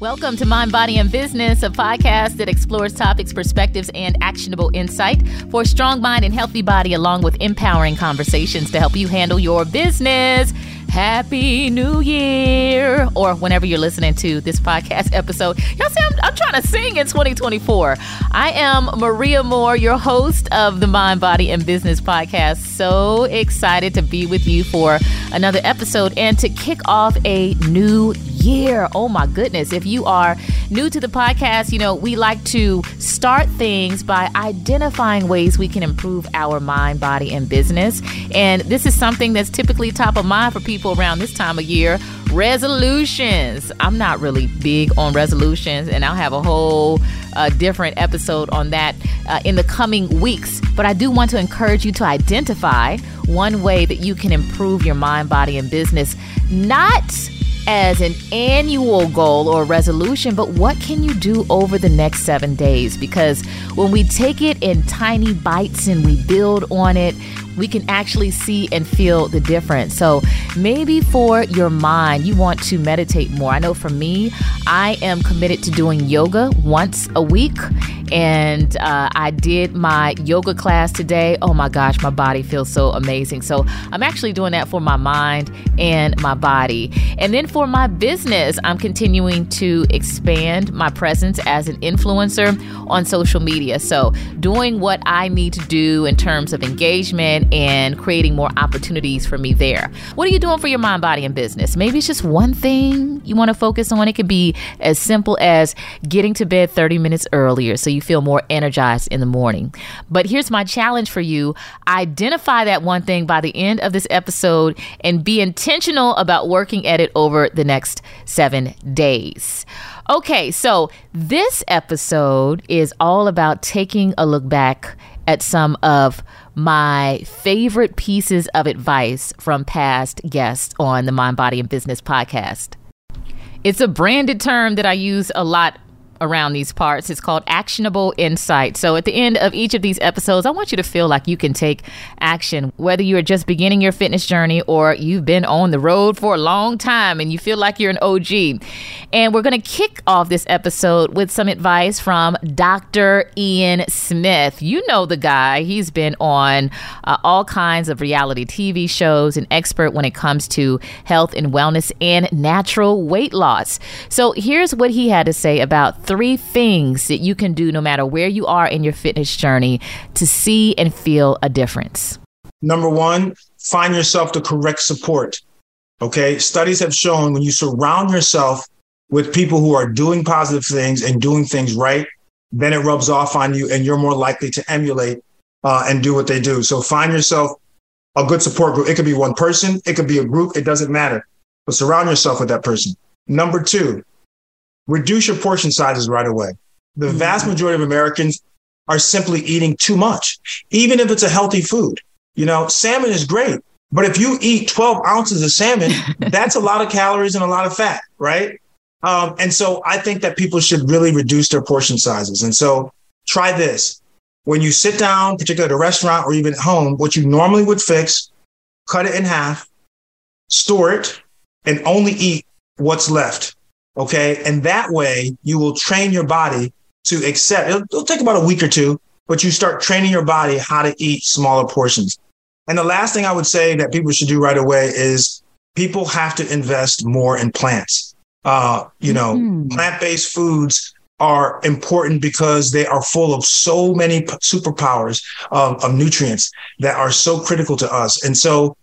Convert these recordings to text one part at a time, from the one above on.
Welcome to Mind, Body, and Business, a podcast that explores topics, perspectives, and actionable insight for a strong mind and healthy body, along with empowering conversations to help you handle your business. Happy New Year! Or whenever you're listening to this podcast episode. Y'all see, I'm, I'm trying to sing in 2024. I am Maria Moore, your host of the Mind, Body, and Business podcast. So excited to be with you for another episode and to kick off a new year. Oh my goodness. If you are new to the podcast, you know, we like to start things by identifying ways we can improve our mind, body, and business. And this is something that's typically top of mind for people around this time of year resolutions. I'm not really big on resolutions, and I'll have a whole uh, different episode on that uh, in the coming weeks. But I do want to encourage you to identify one way that you can improve your mind, body, and business, not as an annual goal or resolution, but what can you do over the next seven days? Because when we take it in tiny bites and we build on it, we can actually see and feel the difference. So maybe for your mind, you want to meditate more. I know for me, I am committed to doing yoga once a week. And uh, I did my yoga class today. Oh my gosh, my body feels so amazing. So I'm actually doing that for my mind and my body. And then for my business, I'm continuing to expand my presence as an influencer on social media. So doing what I need to do in terms of engagement and creating more opportunities for me there. What are you doing for your mind, body, and business? Maybe it's just one thing you want to focus on. It could be as simple as getting to bed 30 minutes earlier so you feel more energized in the morning. But here's my challenge for you identify that one thing by the end of this episode and be intentional about working at it over the next seven days. Okay, so this episode is all about taking a look back at some of my favorite pieces of advice from past guests on the Mind, Body, and Business podcast. It's a branded term that I use a lot around these parts. It's called actionable insight. So at the end of each of these episodes, I want you to feel like you can take action, whether you are just beginning your fitness journey or you've been on the road for a long time and you feel like you're an OG. And we're going to kick off this episode with some advice from Dr. Ian Smith. You know the guy, he's been on uh, all kinds of reality TV shows, an expert when it comes to health and wellness and natural weight loss. So here's what he had to say about three things that you can do no matter where you are in your fitness journey to see and feel a difference. Number one, find yourself the correct support. Okay. Studies have shown when you surround yourself with people who are doing positive things and doing things right, then it rubs off on you and you're more likely to emulate uh, and do what they do. So find yourself a good support group. It could be one person, it could be a group, it doesn't matter. But surround yourself with that person. Number two, reduce your portion sizes right away. The mm-hmm. vast majority of Americans are simply eating too much, even if it's a healthy food. You know, salmon is great, but if you eat 12 ounces of salmon, that's a lot of calories and a lot of fat, right? Um, and so I think that people should really reduce their portion sizes. And so try this. When you sit down, particularly at a restaurant or even at home, what you normally would fix, cut it in half, store it, and only eat what's left. Okay. And that way you will train your body to accept, it'll, it'll take about a week or two, but you start training your body how to eat smaller portions. And the last thing I would say that people should do right away is people have to invest more in plants. Uh, you know, mm-hmm. plant-based foods are important because they are full of so many superpowers of, of nutrients that are so critical to us. And so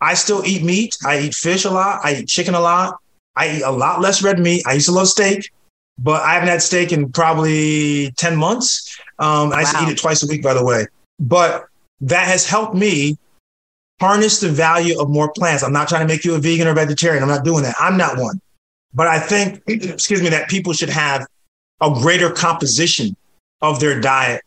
I still eat meat. I eat fish a lot. I eat chicken a lot. I eat a lot less red meat. I used to love steak, but I haven't had steak in probably 10 months. Um, I used to eat it twice a week, by the way. But that has helped me harness the value of more plants. I'm not trying to make you a vegan or vegetarian. I'm not doing that. I'm not one. But I think, excuse me, that people should have a greater composition of their diet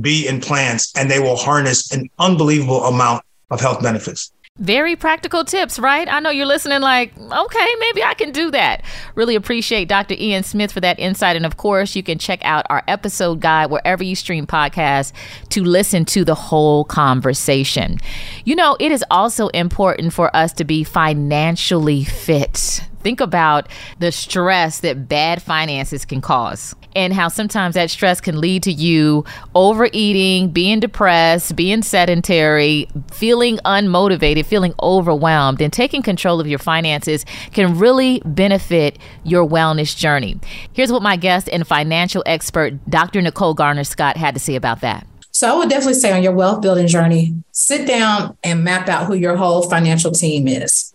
be in plants and they will harness an unbelievable amount of health benefits. Very practical tips, right? I know you're listening like, okay, maybe I can do that. Really appreciate Dr. Ian Smith for that insight. And of course, you can check out our episode guide wherever you stream podcasts to listen to the whole conversation. You know, it is also important for us to be financially fit think about the stress that bad finances can cause and how sometimes that stress can lead to you overeating, being depressed, being sedentary, feeling unmotivated, feeling overwhelmed, and taking control of your finances can really benefit your wellness journey. Here's what my guest and financial expert, Dr. Nicole Garner Scott, had to say about that. So I would definitely say on your wealth building journey, sit down and map out who your whole financial team is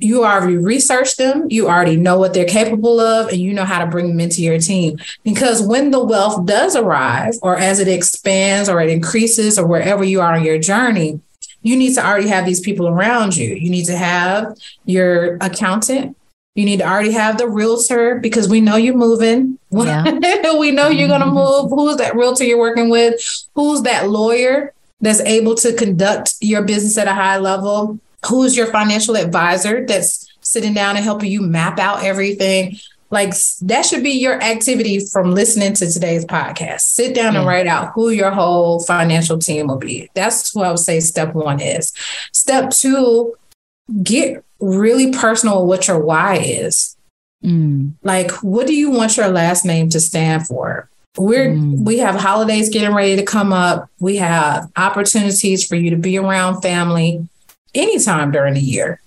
you already researched them, you already know what they're capable of, and you know how to bring them into your team. Because when the wealth does arrive, or as it expands or it increases, or wherever you are on your journey, you need to already have these people around you. You need to have your accountant. You need to already have the realtor because we know you're moving. Yeah. we know you're going to mm-hmm. move. Who's that realtor you're working with? Who's that lawyer that's able to conduct your business at a high level? Who's your financial advisor that's sitting down and helping you map out everything? Like that should be your activity from listening to today's podcast. Sit down and write out who your whole financial team will be. That's what i would say step one is. Step two get really personal with what your why is. Mm. like what do you want your last name to stand for? We're mm. we have holidays getting ready to come up. We have opportunities for you to be around family anytime during the year.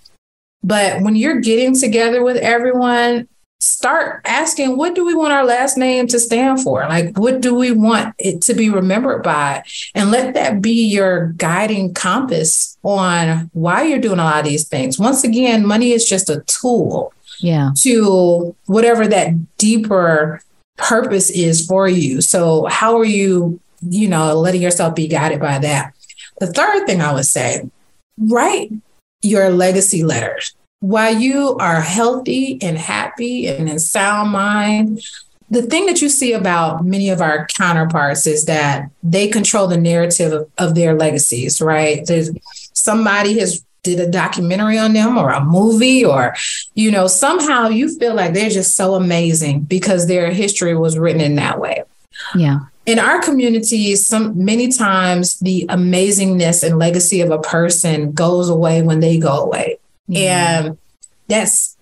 But when you're getting together with everyone, start asking what do we want our last name to stand for? Like, what do we want it to be remembered by? And let that be your guiding compass on why you're doing a lot of these things. Once again, money is just a tool yeah. to whatever that deeper purpose is for you. So, how are you, you know, letting yourself be guided by that? The third thing I would say write your legacy letters. While you are healthy and happy and in sound mind, the thing that you see about many of our counterparts is that they control the narrative of, of their legacies, right? There's somebody has did a documentary on them or a movie or you know somehow you feel like they're just so amazing because their history was written in that way yeah in our communities some many times the amazingness and legacy of a person goes away when they go away mm-hmm. and that's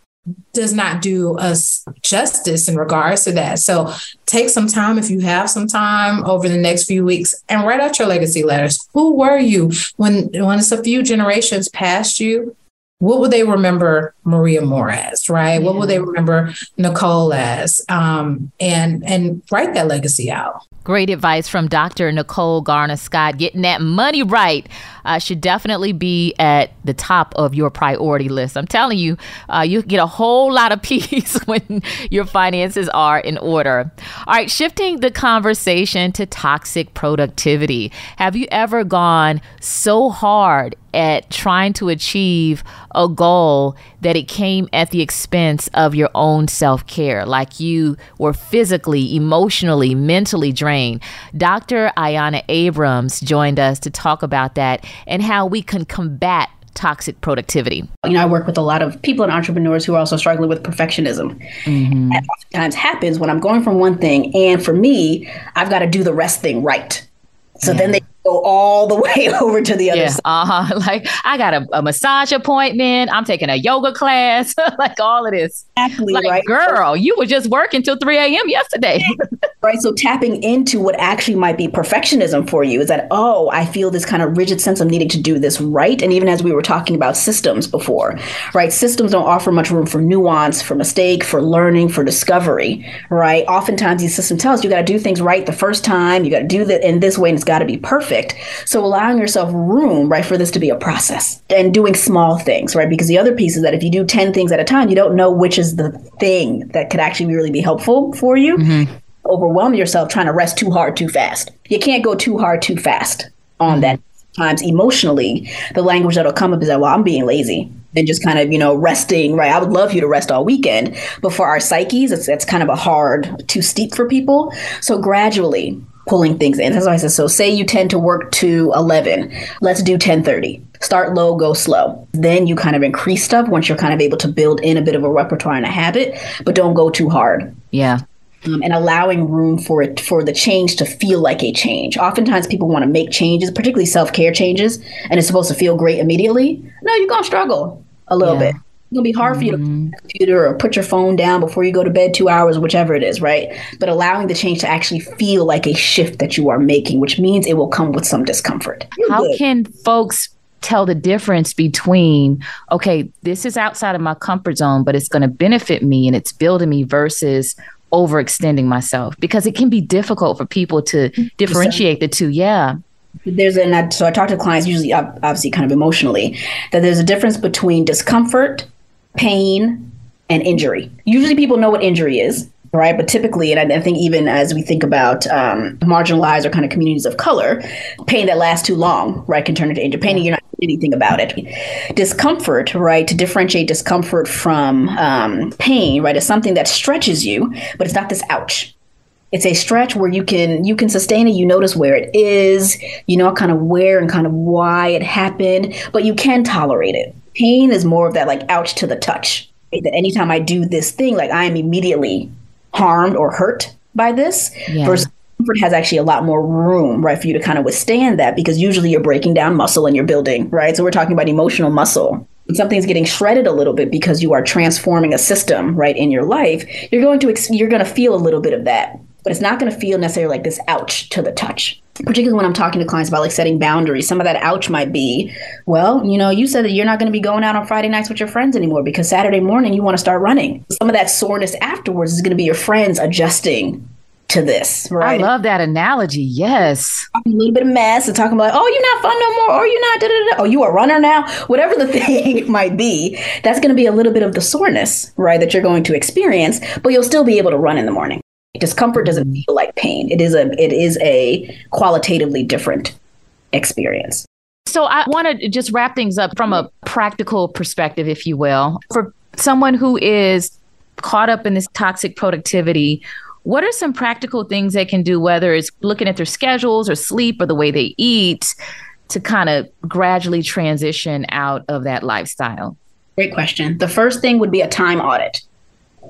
does not do us justice in regards to that so take some time if you have some time over the next few weeks and write out your legacy letters who were you when when it's a few generations past you what will they remember Maria Moore as, right? Yeah. What will they remember Nicole as? Um, and and write that legacy out. Great advice from Dr. Nicole Garner Scott. Getting that money right uh, should definitely be at the top of your priority list. I'm telling you, uh, you get a whole lot of peace when your finances are in order. All right, shifting the conversation to toxic productivity. Have you ever gone so hard at trying to achieve a goal that it came at the expense of your own self care, like you were physically, emotionally, mentally drained. Dr. Ayanna Abrams joined us to talk about that and how we can combat toxic productivity. You know, I work with a lot of people and entrepreneurs who are also struggling with perfectionism. Mm-hmm. And oftentimes happens when I'm going from one thing, and for me, I've got to do the rest thing right. So yeah. then they go all the way over to the other yeah, side. Uh-huh. Like I got a, a, massage appointment. I'm taking a yoga class. like all of this. Exactly. Like, right. girl, you were just working till 3 a.m. yesterday. Right. So tapping into what actually might be perfectionism for you is that, oh, I feel this kind of rigid sense of needing to do this right. And even as we were talking about systems before, right? Systems don't offer much room for nuance, for mistake, for learning, for discovery, right? Oftentimes these systems tell us you got to do things right the first time. You got to do it in this way and it's got to be perfect. So allowing yourself room, right, for this to be a process and doing small things, right? Because the other piece is that if you do 10 things at a time, you don't know which is the thing that could actually really be helpful for you. Mm-hmm. Overwhelm yourself trying to rest too hard too fast. You can't go too hard too fast on that. Times emotionally, the language that'll come up is that, well, I'm being lazy and just kind of you know resting right i would love you to rest all weekend but for our psyches it's, it's kind of a hard too steep for people so gradually pulling things in. That's why I said, so say you tend to work to 11, let's do 1030. Start low, go slow. Then you kind of increase stuff once you're kind of able to build in a bit of a repertoire and a habit, but don't go too hard. Yeah. Um, and allowing room for it for the change to feel like a change. Oftentimes, people want to make changes, particularly self care changes, and it's supposed to feel great immediately. No, you're gonna struggle a little yeah. bit It's gonna be hard for you to Mm-hmm. computer or put your phone down before you go to bed two hours, whichever it is, right? But allowing the change to actually feel like a shift that you are making, which means it will come with some discomfort. How Good. can folks tell the difference between, okay, this is outside of my comfort zone, but it's going to benefit me and it's building me versus overextending myself? Because it can be difficult for people to differentiate the two. Yeah. there's a and so I talk to clients usually obviously kind of emotionally that there's a difference between discomfort, pain, and injury. Usually people know what injury is, right? But typically, and I, think even as we think about um, marginalized or kind of communities of color, pain that lasts too long, right, can turn into injury. Pain you're not doing anything about it. Discomfort, right, to differentiate discomfort from um, pain, right, is something that stretches you, but it's not this ouch it's a stretch where you can you can sustain it you notice where it is you know kind of where and kind of why it happened but you can tolerate it pain is more of that like ouch to the touch that anytime i do this thing like i am immediately harmed or hurt by this Yeah. versus comfort has actually a lot more room right for you to kind of withstand that because usually you're breaking down muscle and you're building right? So we're talking about emotional muscle. When something's getting shredded a little bit because you are transforming a system right in your life you're going to ex- you're going to feel a little bit of that but it's not going to feel necessarily like this ouch to the touch particularly when i'm talking to clients about like setting boundaries some of that ouch might be well you know you said that you're not going to be going out on friday nights with your friends anymore because saturday morning you want to start running some of that soreness afterwards is going to be your friends adjusting to this right I love that analogy. Yes. a little bit of mess and talking about, oh, you're not fun no more, or you're not, da, da, da. oh, you are a runner now, whatever the thing might be, that's going to be a little bit of the soreness, right, that you're going to experience, but you'll still be able to run in the morning. Discomfort doesn't mm-hmm. feel like pain. It is a, it is a qualitatively different experience. So I want to just wrap things up from a practical perspective, if you will. For someone who is caught up in this toxic productivity, what are some practical things they can do, whether it's looking at their schedules or sleep or the way they eat, to kind of gradually transition out of that lifestyle? Great question. The first thing would be a time audit.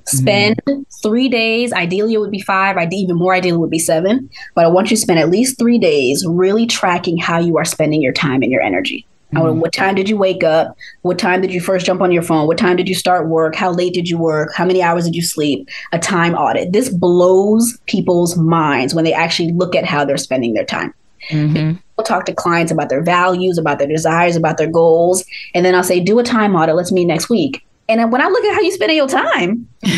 Spend three days. Ideally, it would be five. ide- Even more ideally, would be seven. But I want you to spend at least three days really tracking how you are spending your time and your energy. How- What time did you wake up? What time did you first jump on your phone? What time did you start work? How late did you work? How many hours did you sleep? A time audit. This blows people's minds when they actually look at how they're spending their time. Mm-hmm. I'll talk to clients about their values, about their desires, about their goals. And then I'll say, do a time audit. Let's meet next week. And when I look at how you spending your time, you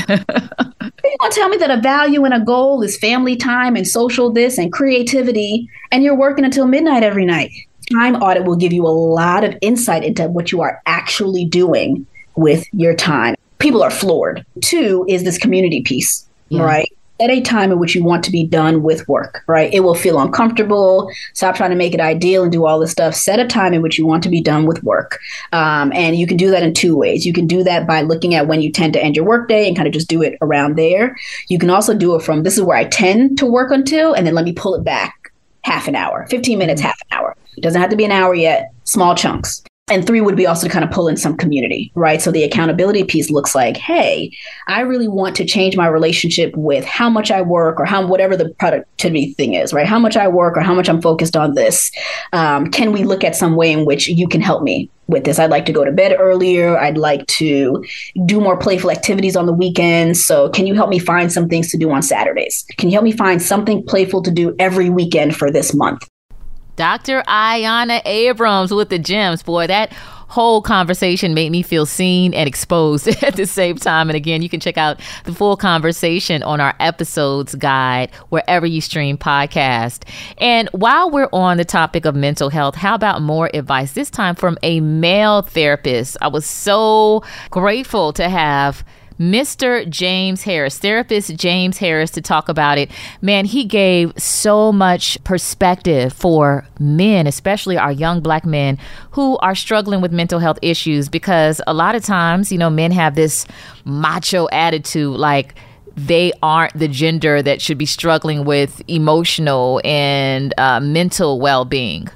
want to tell me that a value and a goal is family time and social this and creativity, and you're working until midnight every night. Time audit will give you a lot of insight into what you are actually doing with your time. People are floored. Two is this community piece, Yeah. right? At a time in which you want to be done with work, right? It will feel uncomfortable. Stop trying to make it ideal and do all this stuff. Set a time in which you want to be done with work. Um, and you can do that in two ways. You can do that by looking at when you tend to end your workday and kind of just do it around there. You can also do it from this is where I tend to work until, and then let me pull it back half an hour, 15 minutes, half an hour. It doesn't have to be an hour yet, small chunks. And three would be also to kind of pull in some community, right? So the accountability piece looks like, hey, I really want to change my relationship with how much I work or how whatever the productivity thing is, right? How much I work or how much I'm focused on this. Um, can we look at some way in which you can help me with this? I'd like to go to bed earlier. I'd like to do more playful activities on the weekends. So can you help me find some things to do on Saturdays? Can you help me find something playful to do every weekend for this month? Dr. Ayanna Abrams with the gems. Boy, that whole conversation made me feel seen and exposed at the same time. And again, you can check out the full conversation on our episodes guide wherever you stream podcast. And while we're on the topic of mental health, how about more advice this time from a male therapist? I was so grateful to have Mr. James Harris, therapist James Harris, to talk about it. Man, he gave so much perspective for men, especially our young black men who are struggling with mental health issues because a lot of times, you know, men have this macho attitude like, they aren't the gender that should be struggling with emotional and uh, mental well being.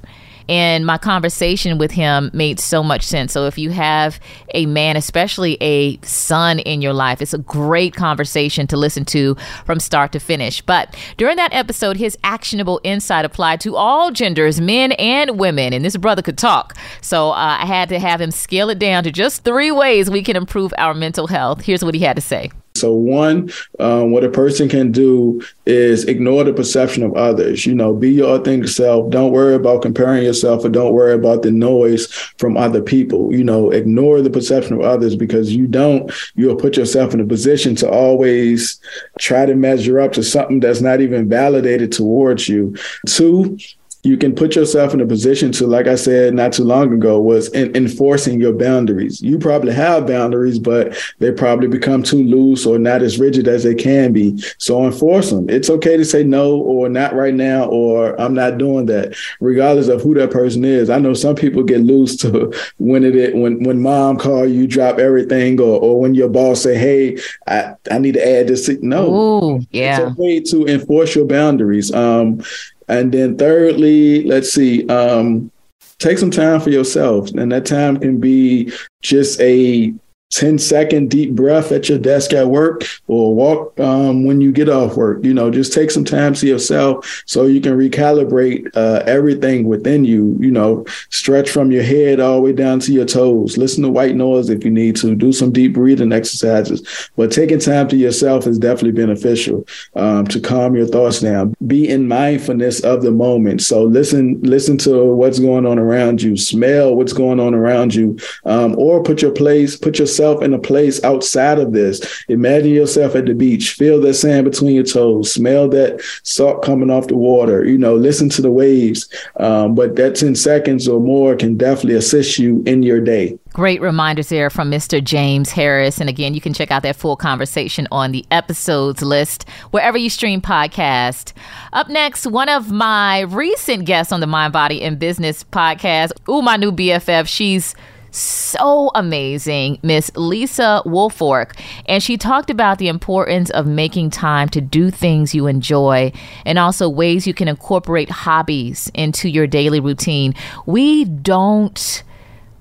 And my conversation with him made so much sense. So if you have a man, especially a son in your life, it's a great conversation to listen to from start to finish. But during that episode, his actionable insight applied to all genders, men and women. And this brother could talk. So uh, I had to have him scale it down to just three ways we can improve our mental health. Here's what he had to say. So, one, um, what a person can do is ignore the perception of others. You know, be your authentic self. Don't worry about comparing yourself or don't worry about the noise from other people. You know, ignore the perception of others because you don't, you'll put yourself in a position to always try to measure up to something that's not even validated towards you. Two, you can put yourself in a position to, like I said not too long ago, was in, enforcing your boundaries. You probably have boundaries, but they probably become too loose or not as rigid as they can be. So enforce them. It's okay to say no or not right now or I'm not doing that, regardless of who that person is. I know some people get loose to when it when when mom call you, drop everything, or or when your boss say, "Hey, I, I need to add this." No, Ooh, yeah, it's okay to enforce your boundaries. Um, and then thirdly, let's see, um, take some time for yourself. And that time can be just a 10 second deep breath at your desk at work or walk um, when you get off work. You know, just take some time to yourself so you can recalibrate uh, everything within you. You know, stretch from your head all the way down to your toes. Listen to white noise if you need to. Do some deep breathing exercises. But taking time to yourself is definitely beneficial um, to calm your thoughts down. Be in mindfulness of the moment. So listen, listen to what's going on around you. Smell what's going on around you, um, or put your place, put yourself yourself in a place outside of this. Imagine yourself at the beach, feel that sand between your toes, smell that salt coming off the water, you know, listen to the waves. Um, but that 10 seconds or more can definitely assist you in your day. Great reminders there from Mr. James Harris. And again, you can check out that full conversation on the episodes list wherever you stream podcast. Up next, one of my recent guests on the Mind, Body, and Business podcast. Ooh, my new BFF. She's so amazing, Miss Lisa Woolfolk. And she talked about the importance of making time to do things you enjoy and also ways you can incorporate hobbies into your daily routine. We don't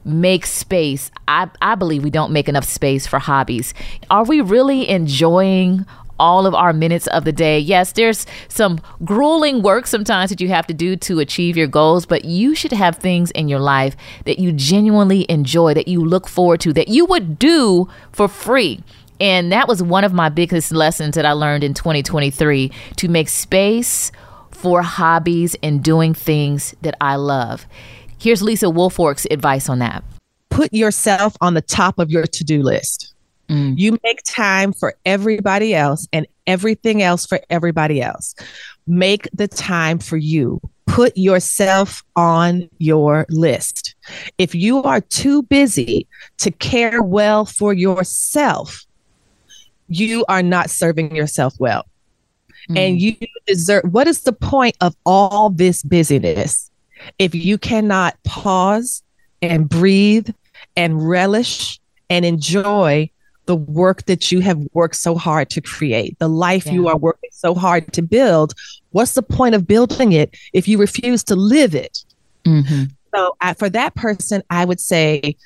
make space. I, I believe we don't make enough space for hobbies. Are we really enjoying all of our minutes of the day. Yes, there's some grueling work sometimes that you have to do to achieve your goals, but you should have things in your life that you genuinely enjoy, that you look forward to, that you would do for free. And that was one of my biggest lessons that I learned in 2023 to make space for hobbies and doing things that I love. Here's Lisa Woolfolk's advice on that. Put yourself on the top of your to do list. Mm. You make time for everybody else and everything else for everybody else. Make the time for you. Put yourself on your list. If you are too busy to care well for yourself, you are not serving yourself well. Mm. And you deserve what is the point of all this busyness if you cannot pause and breathe and relish and enjoy the work that you have worked so hard to create, the life yeah. you are working so hard to build. What's the point of building it if you refuse to live it? Mm-hmm. So, I, for that person, I would say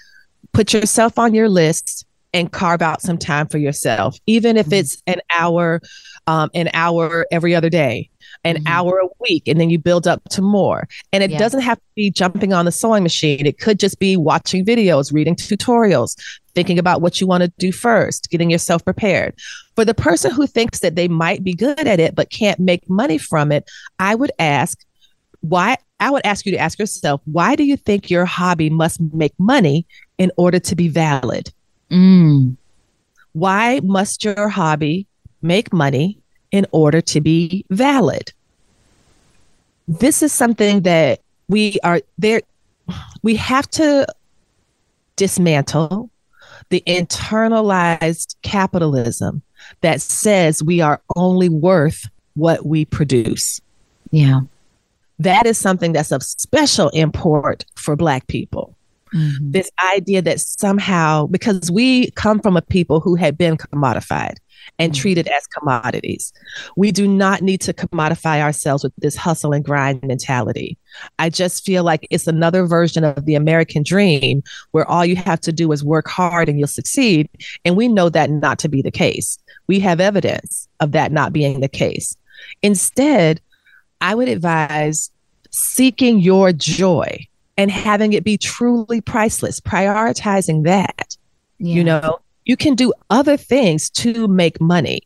put yourself on your list and carve out some time for yourself, even if mm-hmm. it's an hour, um, an hour every other day an mm-hmm. hour a week and then you build up to more and it yeah. doesn't have to be jumping on the sewing machine it could just be watching videos reading tutorials thinking about what you want to do first getting yourself prepared for the person who thinks that they might be good at it but can't make money from it i would ask why i would ask you to ask yourself why do you think your hobby must make money in order to be valid mm. why must your hobby make money in order to be valid. This is something that we are there. We have to dismantle the internalized capitalism that says we are only worth what we produce. Yeah. That is something that's of special import for Black people. Mm-hmm. This idea that somehow, because we come from a people who had been commodified, and mm-hmm. treated as commodities. We do not need to commodify ourselves with this hustle and grind mentality. I just feel like it's another version of the American dream where all you have to do is work hard and you'll succeed. And we know that not to be the case. We have evidence of that not being the case. Instead, I would advise seeking your joy and having it be truly priceless, prioritizing that. Yeah. You know, you can do other things to make money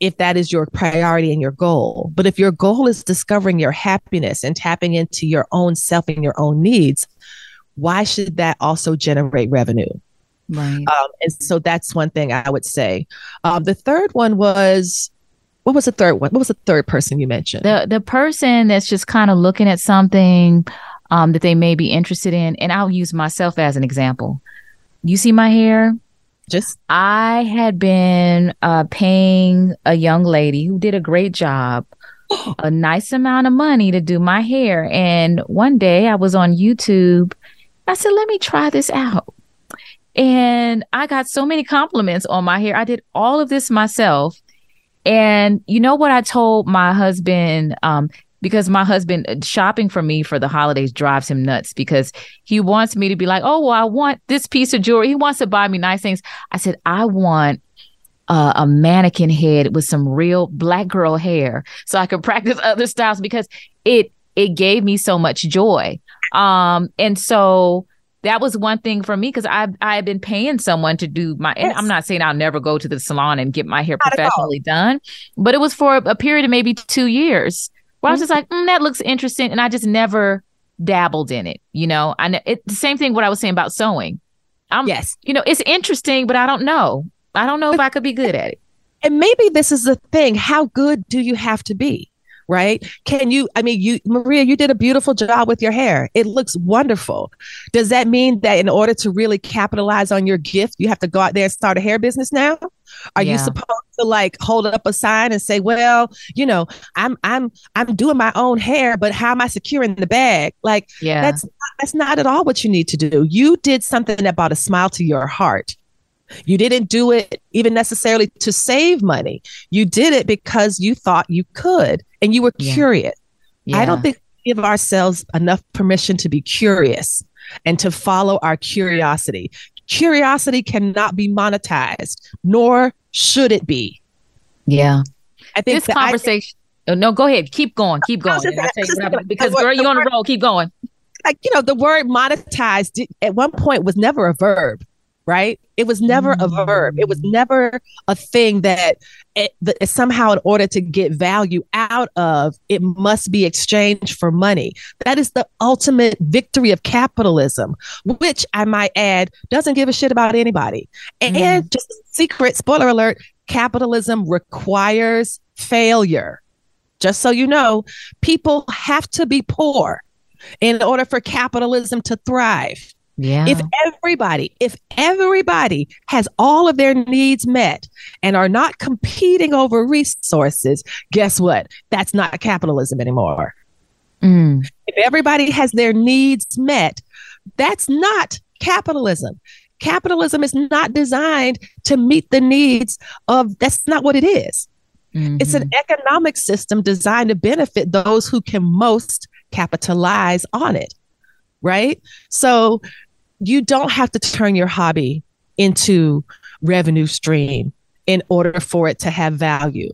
if that is your priority and your goal. But if your goal is discovering your happiness and tapping into your own self and your own needs, why should that also generate revenue? Right. Um, and so that's one thing I would say. Um, the third one was what was the third one? What was the third person you mentioned? The the person that's just kind of looking at something um, that they may be interested in, and I'll use myself as an example. You see my hair? Just I had been uh, paying a young lady who did a great job a nice amount of money to do my hair. And one day I was on YouTube. I said, let me try this out. And I got so many compliments on my hair. I did all of this myself. And you know what I told my husband? Um, because my husband uh, shopping for me for the holidays drives him nuts because he wants me to be like, oh, well, I want this piece of jewelry. He wants to buy me nice things. I said, I want uh, a mannequin head with some real black girl hair so I could practice other styles because it it gave me so much joy. Um, and so that was one thing for me because I I had been paying someone to do my. Yes. I'm not saying I'll never go to the salon and get my hair not professionally done, but it was for a period of maybe two years where I was just like, mm, that looks interesting. And I just never dabbled in it. You know, I know it, the same thing what I was saying about sewing. I'm, yes, you know, it's interesting, but I don't know. I don't know if I could be good at it. And maybe this is the thing. How good do you have to be? Right? Can you, I mean, you, Maria, you did a beautiful job with your hair. It looks wonderful. Does that mean that in order to really capitalize on your gift, you have to go out there and start a hair business now? Are yeah. you supposed to like hold up a sign and say, well, you know, I'm, I'm, I'm doing my own hair, but how am I securing the bag? Like, yeah, that's, that's not at all what you need to do. You did something that brought a smile to your heart. You didn't do it even necessarily to save money. You did it because you thought you could and you were yeah. curious. Yeah. I don't think we give ourselves enough permission to be curious and to follow our curiosity. Curiosity cannot be monetized, nor should it be. Yeah. I think this conversation. I, oh, no, go ahead. Keep going. Keep going. because girl, you're on the roll. Keep going. Like you know, the word monetized at one point was never a verb right? It was never a verb. It was never a thing that, it, that somehow, in order to get value out of, it must be exchanged for money. That is the ultimate victory of capitalism, which I might add doesn't give a shit about anybody. And, mm. and just secret spoiler alert capitalism requires failure. Just so you know, people have to be poor in order for capitalism to thrive. Yeah. If everybody, if everybody has all of their needs met and are not competing over resources, guess what? That's not capitalism anymore. Mm. If everybody has their needs met, that's not capitalism. Capitalism is not designed to meet the needs of, that's not what it is. Mm-hmm. It's an mm-hmm. economic system designed to benefit those who can most capitalize on it right? So you don't have to turn your hobby into revenue stream in order for it to have value.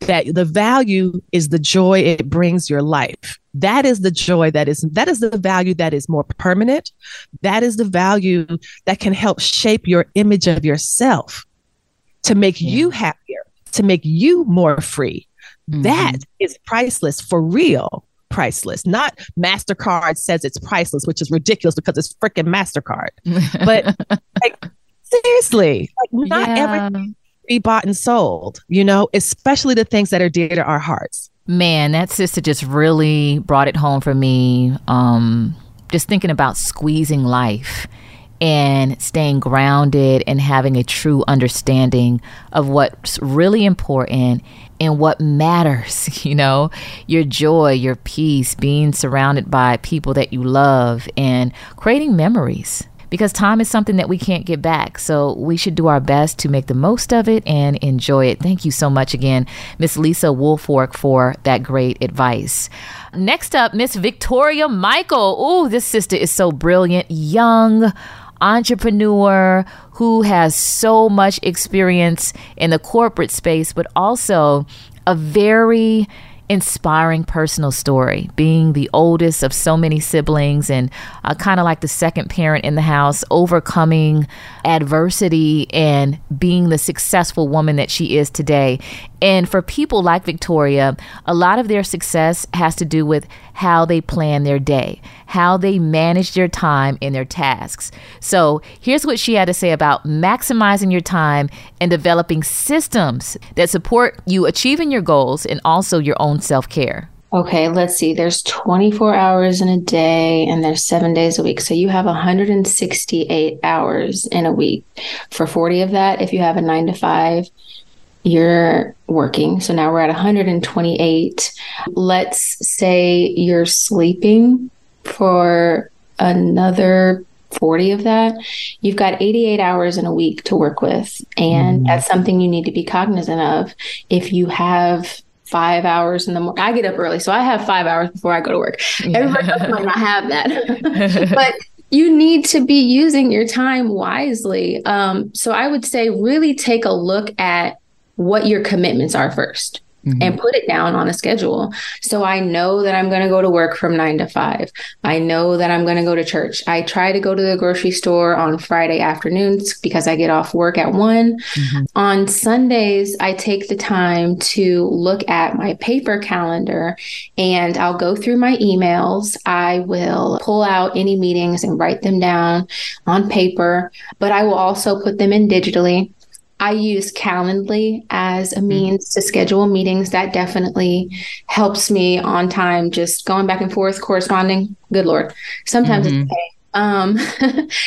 That the value is the joy it brings your life. That is the joy that is that is the value that is more permanent. That is the value that can help shape your image of yourself to make yeah. you happier, to make you more free. Mm-hmm. That is priceless for real priceless. Not MasterCard says it's priceless, which is ridiculous because it's freaking MasterCard. But like seriously, like not yeah. everything be bought and sold, you know, especially the things that are dear to our hearts. Man, that sister just really brought it home for me. Um, just thinking about squeezing life and staying grounded and having a true understanding of what's really important and what matters, you know, your joy, your peace, being surrounded by people that you love, and creating memories. because time is something that we can't get back. So we should do our best to make the most of it and enjoy it. Thank you so much again, Miss Lisa Woolfolk, for that great advice. Next up, Miss Victoria Michael. Oh, this sister is so brilliant, young entrepreneur who has so much experience in the corporate space, but also a very inspiring personal story. Being the oldest of so many siblings and uh, kind of like the second parent in the house, overcoming adversity and being the successful woman that she is today. And for people like Victoria, a lot of their success has to do with how they plan their day, how they manage their time and their tasks. So here's what she had to say about maximizing your time and developing systems that support you achieving your goals and also your own self care. Okay, let's see. There's 24 hours in a day and there's seven days a week. So you have 168 hours in a week. For 40 of that, if you have a nine to five, you're working. So now we're at 128. Let's say you're sleeping for another 40 of that. You've got 88 hours in a week to work with. And mm. that's something you need to be cognizant of. If you have five hours in the morning, I get up early. So I have five hours before I go to work. Everybody else might not have that. but you need to be using your time wisely. Um, so I would say really take a look at what your commitments are 1st mm-hmm. and put it down on a schedule. So I know that I'm going to go to work from nine to five. I know that I'm going to go to church. I try to go to the grocery store on Friday afternoons because I get off work at one. Mm-hmm. On Sundays, I take the time to look at my paper calendar and I'll go through my emails. I will pull out any meetings and write them down on paper, but I will also put them in digitally. I use Calendly as a mm-hmm. means to schedule meetings. That definitely helps me on time, just going back and forth, corresponding. Good Lord. Sometimes mm-hmm. it's okay. Um,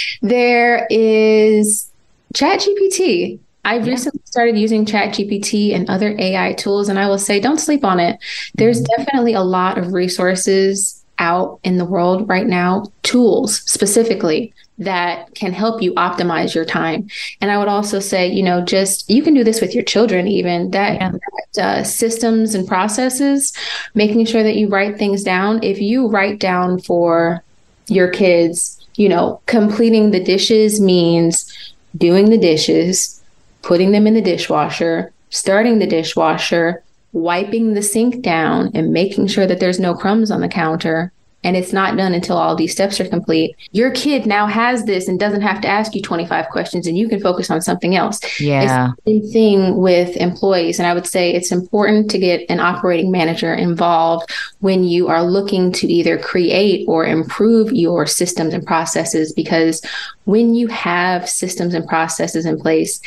there is ChatGPT. I yeah. recently started using ChatGPT and other AI tools, and I will say, don't sleep on it. There's mm-hmm. definitely a lot of resources out in the world right now, tools specifically that can help you optimize your time. And I would also say, you know, just you can do this with your children, even that, yeah. that uh, systems and processes, making sure that you write things down. If you write down for your kids, you know, completing the dishes means doing the dishes, putting them in the dishwasher, starting the dishwasher, wiping the sink down and making sure that there's no crumbs on the counter and it's not done until all these steps are complete, your kid now has this and doesn't have to ask you 25 questions and you can focus on something else. Yeah. It's the same thing with employees. And I would say it's important to get an operating manager involved when you are looking to either create or improve your systems and processes because when you have systems and processes in place,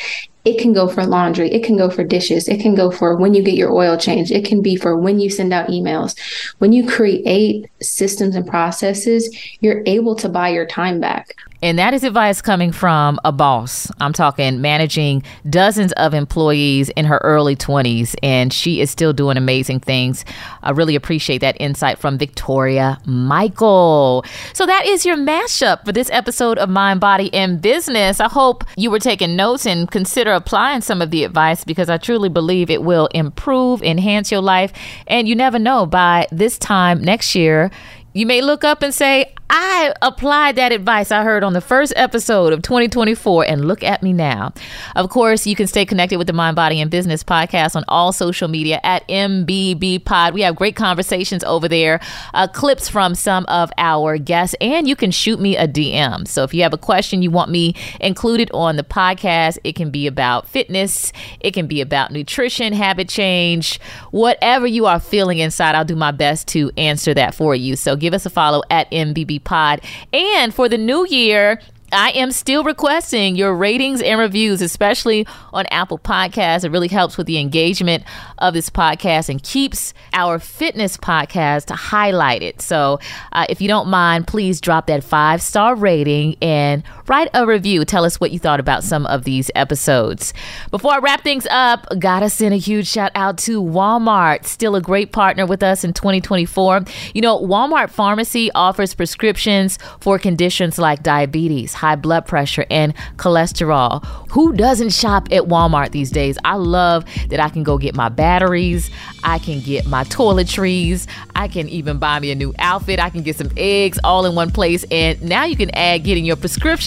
it can go for laundry, it can go for dishes, it can go for when you get your oil change, it can be for when you send out emails. When you create systems and processes, you're able to buy your time back. And that is advice coming from a boss. I'm talking managing dozens of employees in her early 20s, and she is still doing amazing things. I really appreciate that insight from Victoria Michael. So, that is your mashup for this episode of Mind, Body, and Business. I hope you were taking notes and consider applying some of the advice because I truly believe it will improve, enhance your life. And you never know, by this time next year, you may look up and say, I applied that advice I heard on the first episode of 2024, and look at me now. Of course, you can stay connected with the Mind, Body, and Business podcast on all social media at MBB Pod. We have great conversations over there, uh, clips from some of our guests, and you can shoot me a DM. So if you have a question you want me included on the podcast, it can be about fitness, it can be about nutrition, habit change, whatever you are feeling inside. I'll do my best to answer that for you. So give us a follow at MBB Pod. And for the new year, I am still requesting your ratings and reviews, especially on Apple Podcasts. It really helps with the engagement of this podcast and keeps our fitness podcast highlighted. So, uh, if you don't mind, please drop that five star rating and write a review. Tell us what you thought about some of these episodes. Before I wrap things up, gotta send a huge shout out to Walmart, still a great partner with us in 2024. You know, Walmart Pharmacy offers prescriptions for conditions like diabetes, high blood pressure, and cholesterol. Who doesn't shop at Walmart these days? I love that I can go get my batteries, I can get my toiletries, I can even buy me a new outfit, I can get some eggs all in one place, and now you can add getting your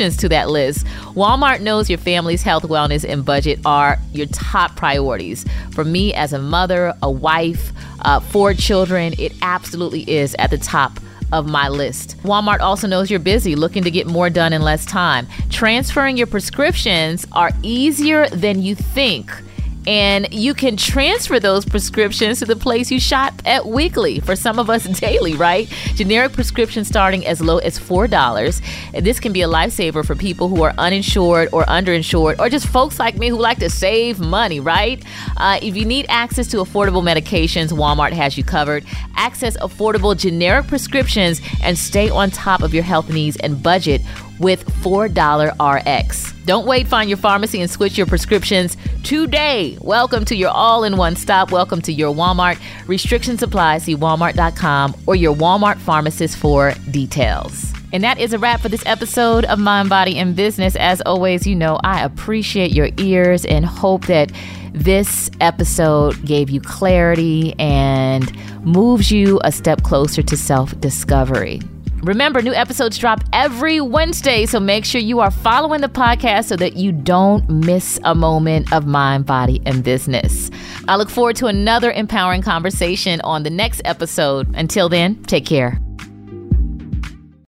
prescriptions to that list. Walmart knows your family's health, wellness, and budget are your top priorities. For me, as a mother, a wife, uh, four children, it absolutely is at the top of my list. Walmart also knows you're busy, looking to get more done in less time. Transferring your prescriptions are easier than you think and you can transfer those prescriptions to the place you shop at weekly. For some of us, daily, right? Generic prescriptions starting as low as $4. And this can be a lifesaver for people who are uninsured or underinsured, or just folks like me who like to save money, right? Uh, if you need access to affordable medications, Walmart has you covered. Access affordable generic prescriptions and stay on top of your health needs and budget with $4 RX. Don't wait, find your pharmacy and switch your prescriptions today. Welcome to your all in one stop. Welcome to your Walmart. Restrictions apply. See walmart.com or your Walmart pharmacist for details. And that is a wrap for this episode of Mind, Body, and Business. As always, you know, I appreciate your ears and hope that this episode gave you clarity and moves you a step closer to self discovery. Remember, new episodes drop every Wednesday, so make sure you are following the podcast so that you don't miss a moment of mind, body, and business. I look forward to another empowering conversation on the next episode. Until then, take care.